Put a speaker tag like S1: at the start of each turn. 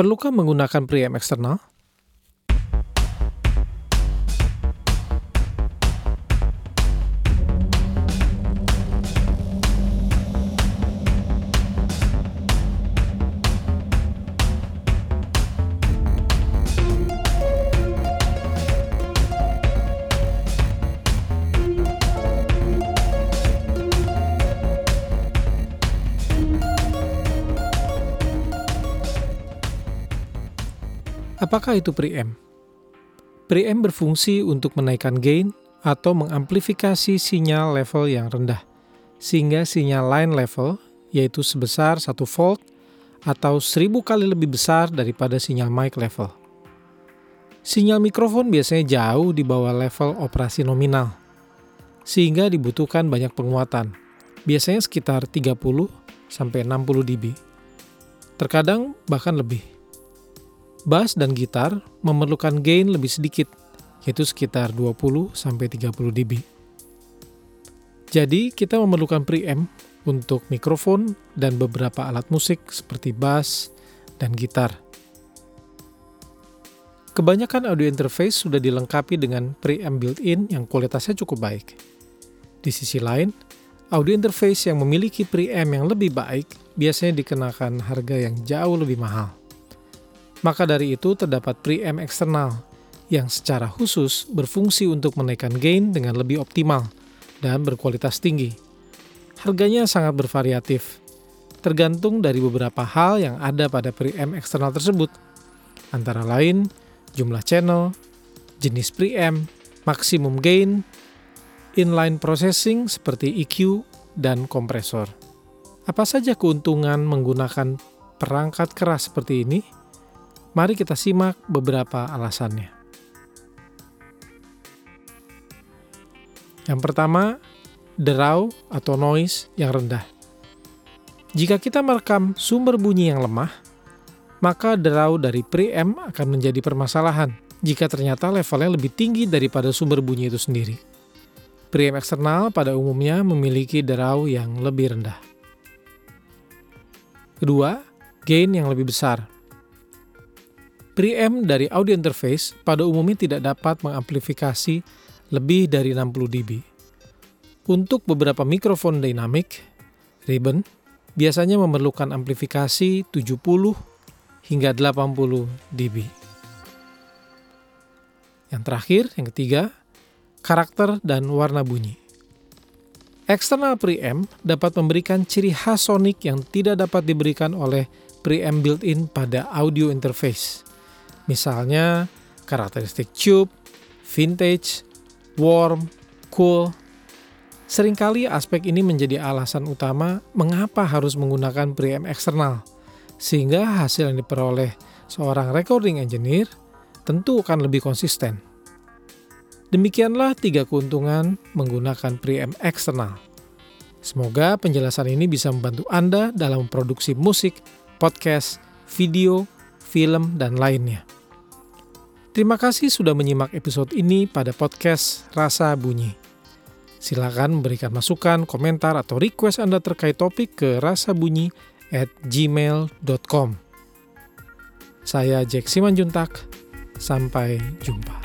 S1: Perlukah menggunakan preamp eksternal? Apakah itu preamp? Preamp berfungsi untuk menaikkan gain atau mengamplifikasi sinyal level yang rendah, sehingga sinyal line level, yaitu sebesar 1 volt atau 1000 kali lebih besar daripada sinyal mic level. Sinyal mikrofon biasanya jauh di bawah level operasi nominal, sehingga dibutuhkan banyak penguatan, biasanya sekitar 30 60 dB. Terkadang bahkan lebih. Bass dan gitar memerlukan gain lebih sedikit, yaitu sekitar 20-30 dB. Jadi, kita memerlukan preamp untuk mikrofon dan beberapa alat musik seperti bass dan gitar. Kebanyakan audio interface sudah dilengkapi dengan preamp built-in yang kualitasnya cukup baik. Di sisi lain, audio interface yang memiliki preamp yang lebih baik biasanya dikenakan harga yang jauh lebih mahal. Maka dari itu terdapat preamp eksternal yang secara khusus berfungsi untuk menaikkan gain dengan lebih optimal dan berkualitas tinggi. Harganya sangat bervariatif, tergantung dari beberapa hal yang ada pada preamp eksternal tersebut, antara lain jumlah channel, jenis preamp, maksimum gain, inline processing seperti EQ, dan kompresor. Apa saja keuntungan menggunakan perangkat keras seperti ini? Mari kita simak beberapa alasannya. Yang pertama, derau atau noise yang rendah. Jika kita merekam sumber bunyi yang lemah, maka derau dari preamp akan menjadi permasalahan jika ternyata levelnya lebih tinggi daripada sumber bunyi itu sendiri. Preamp eksternal pada umumnya memiliki derau yang lebih rendah. Kedua, gain yang lebih besar. Preamp dari audio interface pada umumnya tidak dapat mengamplifikasi lebih dari 60 dB. Untuk beberapa mikrofon dynamic, ribbon biasanya memerlukan amplifikasi 70 hingga 80 dB. Yang terakhir, yang ketiga, karakter dan warna bunyi. External preamp dapat memberikan ciri khas sonik yang tidak dapat diberikan oleh preamp built-in pada audio interface. Misalnya karakteristik tube, vintage, warm, cool. Seringkali aspek ini menjadi alasan utama mengapa harus menggunakan preamp eksternal, sehingga hasil yang diperoleh seorang recording engineer tentu akan lebih konsisten. Demikianlah tiga keuntungan menggunakan preamp eksternal. Semoga penjelasan ini bisa membantu Anda dalam memproduksi musik, podcast, video, film, dan lainnya. Terima kasih sudah menyimak episode ini pada podcast Rasa Bunyi. Silakan memberikan masukan, komentar, atau request Anda terkait topik ke rasabunyi at gmail.com. Saya Jack Simanjuntak, sampai jumpa.